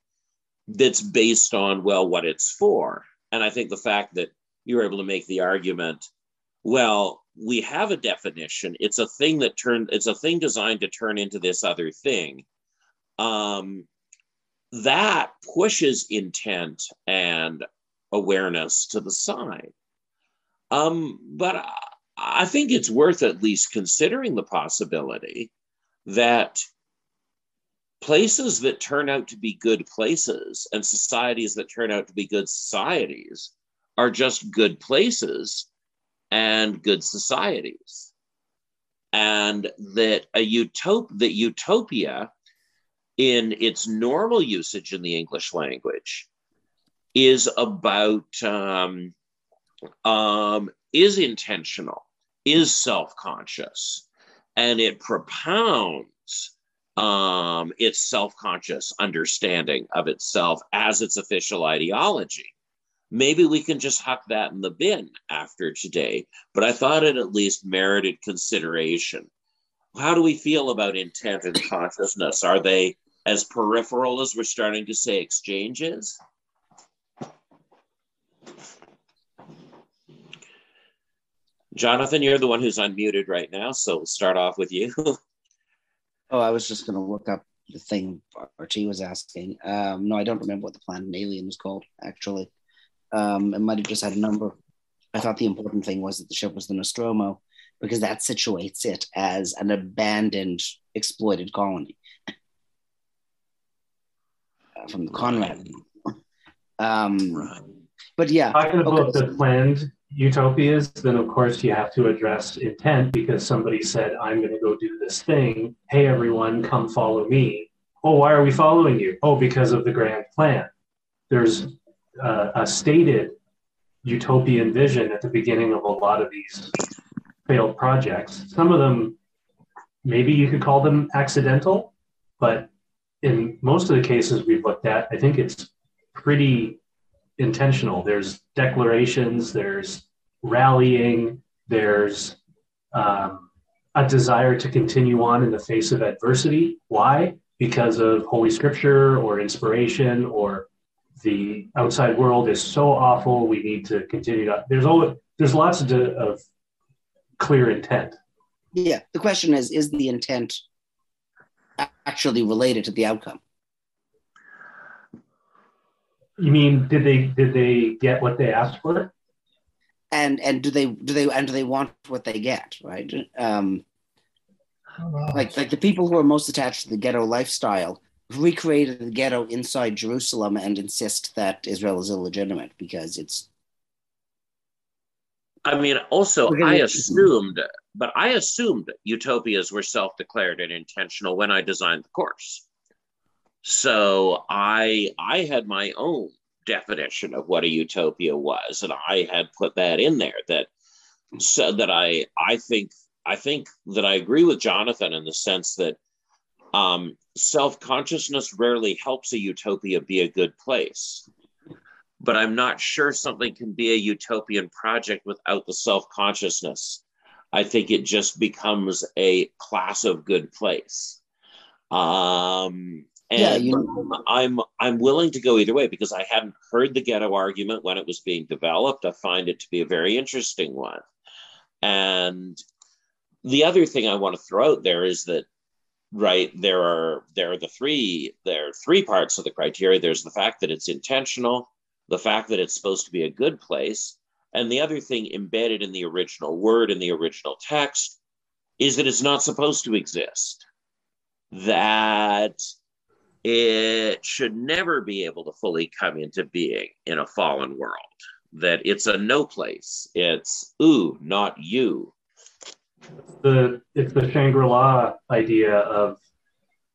that's based on well what it's for and I think the fact that you were able to make the argument, well, we have a definition. It's a thing that turned, it's a thing designed to turn into this other thing. Um, that pushes intent and awareness to the side. Um, but I think it's worth at least considering the possibility that places that turn out to be good places and societies that turn out to be good societies are just good places and good societies and that a utop that utopia in its normal usage in the english language is about um, um, is intentional is self-conscious and it propounds um, its self conscious understanding of itself as its official ideology. Maybe we can just huck that in the bin after today, but I thought it at least merited consideration. How do we feel about intent and consciousness? Are they as peripheral as we're starting to say exchanges. Jonathan, you're the one who's unmuted right now, so we'll start off with you. <laughs> Oh, I was just going to look up the thing RT was asking. Um, no, I don't remember what the planet alien was called, actually. Um, it might have just had a number. I thought the important thing was that the ship was the Nostromo because that situates it as an abandoned, exploited colony from the Conrad. Um, but yeah. Talking about okay. the planned utopias, then of course you have to address intent because somebody said, I'm going to go do this thing. Hey, everyone, come follow me. Oh, why are we following you? Oh, because of the grand plan. There's uh, a stated utopian vision at the beginning of a lot of these failed projects. Some of them, maybe you could call them accidental, but in most of the cases we've looked at, I think it's pretty intentional. There's declarations, there's rallying, there's um, a desire to continue on in the face of adversity. Why? Because of Holy Scripture or inspiration or the outside world is so awful. We need to continue to. There's always there's lots of, of clear intent. Yeah, the question is: Is the intent actually related to the outcome? You mean did they did they get what they asked for? And and do they do they and do they want what they get? Right. Um, like like the people who are most attached to the ghetto lifestyle recreated the ghetto inside Jerusalem and insist that Israel is illegitimate because it's. I mean, also, I assumed, but I assumed utopias were self declared and intentional when I designed the course. So I I had my own definition of what a utopia was, and I had put that in there that so that I I think I think that I agree with Jonathan in the sense that um, self consciousness rarely helps a utopia be a good place. But I'm not sure something can be a utopian project without the self consciousness. I think it just becomes a class of good place. Um, and yeah, you... know. I'm I'm willing to go either way because I hadn't heard the ghetto argument when it was being developed. I find it to be a very interesting one. And the other thing I want to throw out there is that right there are there are the three there are three parts of the criteria there's the fact that it's intentional the fact that it's supposed to be a good place and the other thing embedded in the original word in the original text is that it's not supposed to exist. That it should never be able to fully come into being in a fallen world. That it's a no place. It's ooh not you. It's the it's the Shangri-La idea of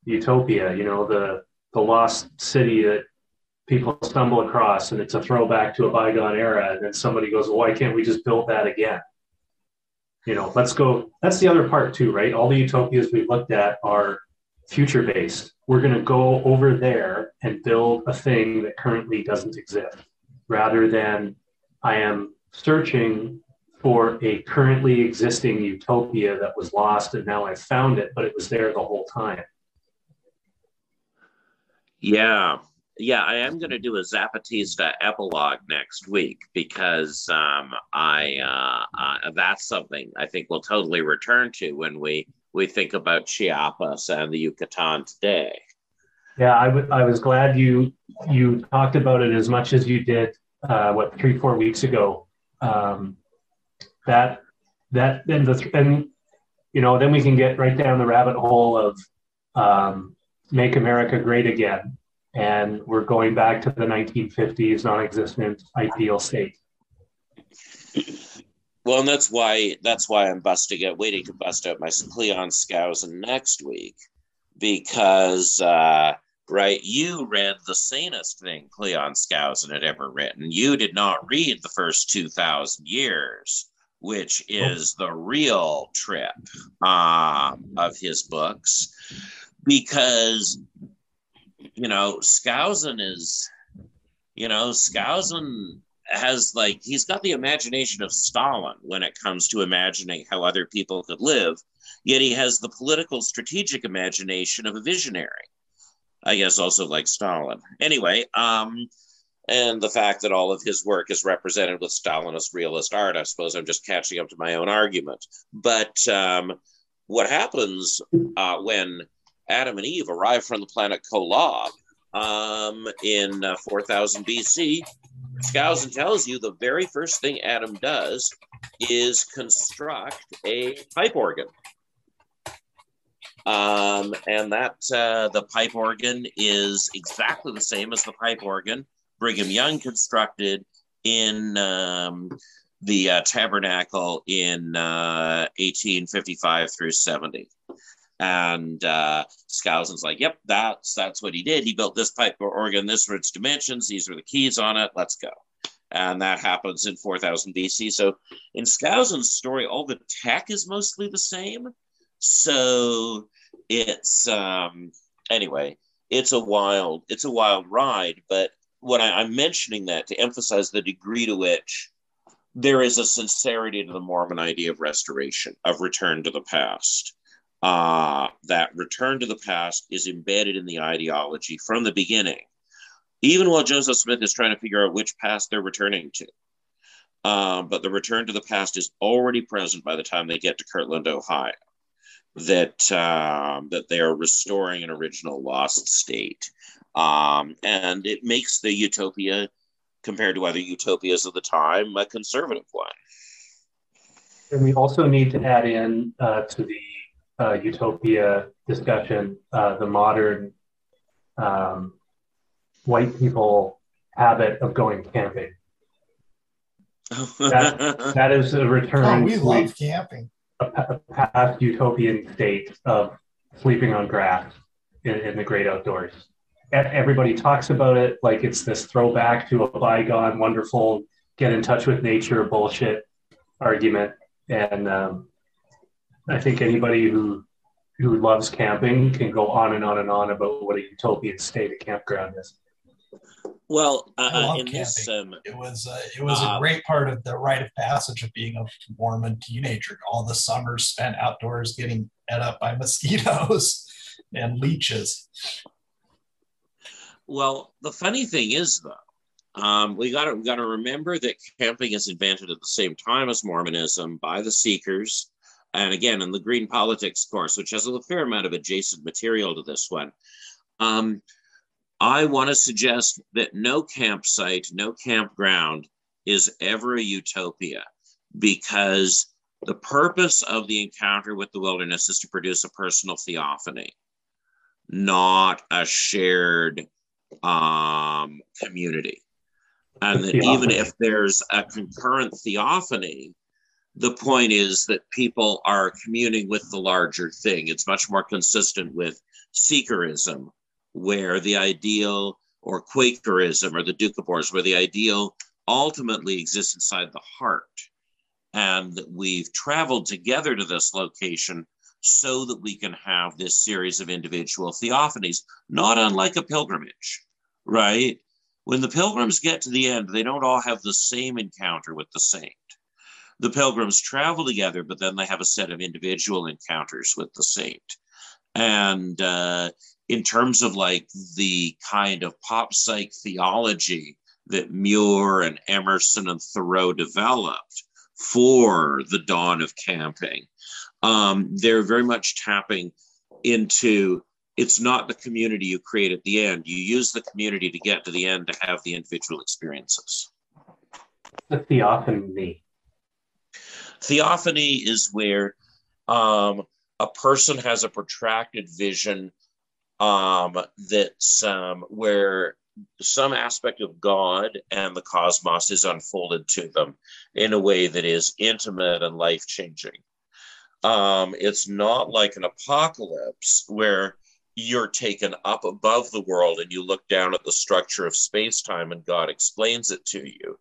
utopia, you know, the the lost city that people stumble across and it's a throwback to a bygone era and then somebody goes, well, why can't we just build that again? You know, let's go. That's the other part too, right? All the utopias we've looked at are future based. We're going to go over there and build a thing that currently doesn't exist rather than I am searching for a currently existing utopia that was lost and now I found it, but it was there the whole time. Yeah. Yeah, I am going to do a Zapatista epilogue next week because um, I uh, uh, that's something I think we'll totally return to when we we think about Chiapas and the Yucatan today. Yeah, I, w- I was glad you you talked about it as much as you did. Uh, what three four weeks ago? Um, that that and the and you know then we can get right down the rabbit hole of um, make America great again, and we're going back to the 1950s non-existent ideal state. Well, and that's why that's why I'm busting out, waiting to bust out my Cleon Skousen next week, because uh, right, you read the sanest thing Cleon Skousen had ever written. You did not read the first two thousand years which is the real trip um, of his books, because you know Skousen is, you know Skousen has like he's got the imagination of Stalin when it comes to imagining how other people could live, yet he has the political strategic imagination of a visionary. I guess also like Stalin. Anyway, um, and the fact that all of his work is represented with Stalinist realist art. I suppose I'm just catching up to my own argument. But um, what happens uh, when Adam and Eve arrive from the planet Kolob um, in uh, 4000 BC? Skousen tells you the very first thing Adam does is construct a pipe organ. Um, and that uh, the pipe organ is exactly the same as the pipe organ Brigham Young constructed in um, the uh, tabernacle in uh, 1855 through 70. And uh, Skousen's like, yep, that's that's what he did. He built this pipe organ. This its dimensions. These were the keys on it. Let's go. and that happens in 4000 BC. So in Skousen's story, all the tech is mostly the same. So it's um, anyway, it's a wild, it's a wild ride. But what I, I'm mentioning that to emphasize the degree to which there is a sincerity to the Mormon idea of restoration, of return to the past. Uh, that return to the past is embedded in the ideology from the beginning, even while Joseph Smith is trying to figure out which past they're returning to. Uh, but the return to the past is already present by the time they get to Kirtland, Ohio. That um, that they are restoring an original lost state, um, and it makes the utopia compared to other utopias of the time, a conservative one. And we also need to add in uh, to the uh, utopia discussion uh, the modern um, white people habit of going camping. that, <laughs> that is a return. Oh, we love camping. A, a, past utopian state of sleeping on grass in, in the great outdoors everybody talks about it like it's this throwback to a bygone, wonderful, get in touch with nature bullshit argument. And um, I think anybody who who loves camping can go on and on and on about what a utopian state a campground is. Well, uh, in this, um, it was uh, it was uh, a great part of the rite of passage of being a Mormon teenager. All the summers spent outdoors getting ate up by <laughs> mosquitoes and leeches. Well, the funny thing is, though, um, we got to we got to remember that camping is invented at the same time as Mormonism by the Seekers, and again in the Green Politics course, which has a fair amount of adjacent material to this one. Um, I want to suggest that no campsite, no campground is ever a utopia because the purpose of the encounter with the wilderness is to produce a personal theophany, not a shared um, community. And that even if there's a concurrent theophany, the point is that people are communing with the larger thing. It's much more consistent with Seekerism, where the ideal, or Quakerism, or the Doukhobors, where the ideal ultimately exists inside the heart. And we've traveled together to this location so that we can have this series of individual theophanies, not unlike a pilgrimage, right? When the pilgrims get to the end, they don't all have the same encounter with the saint. The pilgrims travel together, but then they have a set of individual encounters with the saint. And uh, in terms of like the kind of pop psych theology that Muir and Emerson and Thoreau developed for the dawn of camping, um, they're very much tapping into it's not the community you create at the end. You use the community to get to the end to have the individual experiences. The theophany. Theophany is where um, a person has a protracted vision um, that's um, where some aspect of God and the cosmos is unfolded to them in a way that is intimate and life changing. Um, it's not like an apocalypse where you're taken up above the world and you look down at the structure of space time and God explains it to you.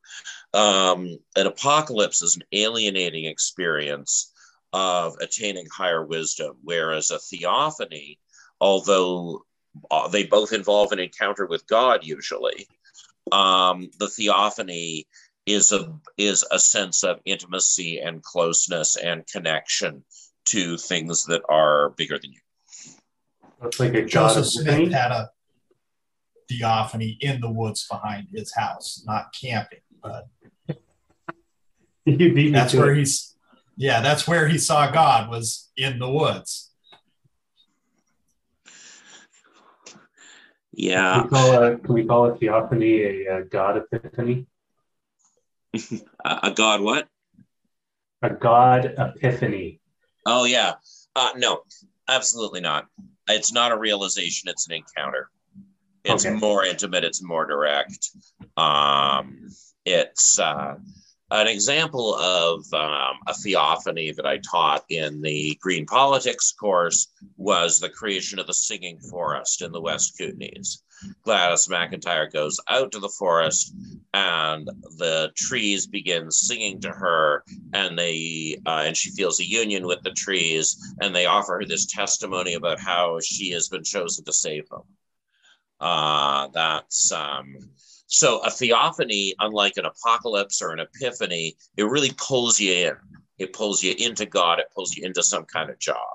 Um, an apocalypse is an alienating experience of attaining higher wisdom, whereas a theophany, although uh, they both involve an encounter with God usually, um, the theophany is a is a sense of intimacy and closeness and connection to things that are bigger than you. Looks like a Joseph Smith had a theophany in the woods behind his house, not camping, but <laughs> that's where it. he's yeah, that's where he saw God was in the woods. Yeah. Can we call a, can we call a theophany a, a God epiphany? <laughs> a God what? A God epiphany. Oh yeah. Uh, no, absolutely not. It's not a realization. It's an encounter. It's okay. more intimate. It's more direct. Um, it's uh, An example of um, a theophany that I taught in the Green Politics course was the creation of the singing forest in the West Kootenays. Gladys McIntyre goes out to the forest and the trees begin singing to her and they uh, and she feels a union with the trees and they offer her this testimony about how she has been chosen to save them. Uh, that's um, so a theophany, unlike an apocalypse or an epiphany, it really pulls you in. It pulls you into God. It pulls you into some kind of job.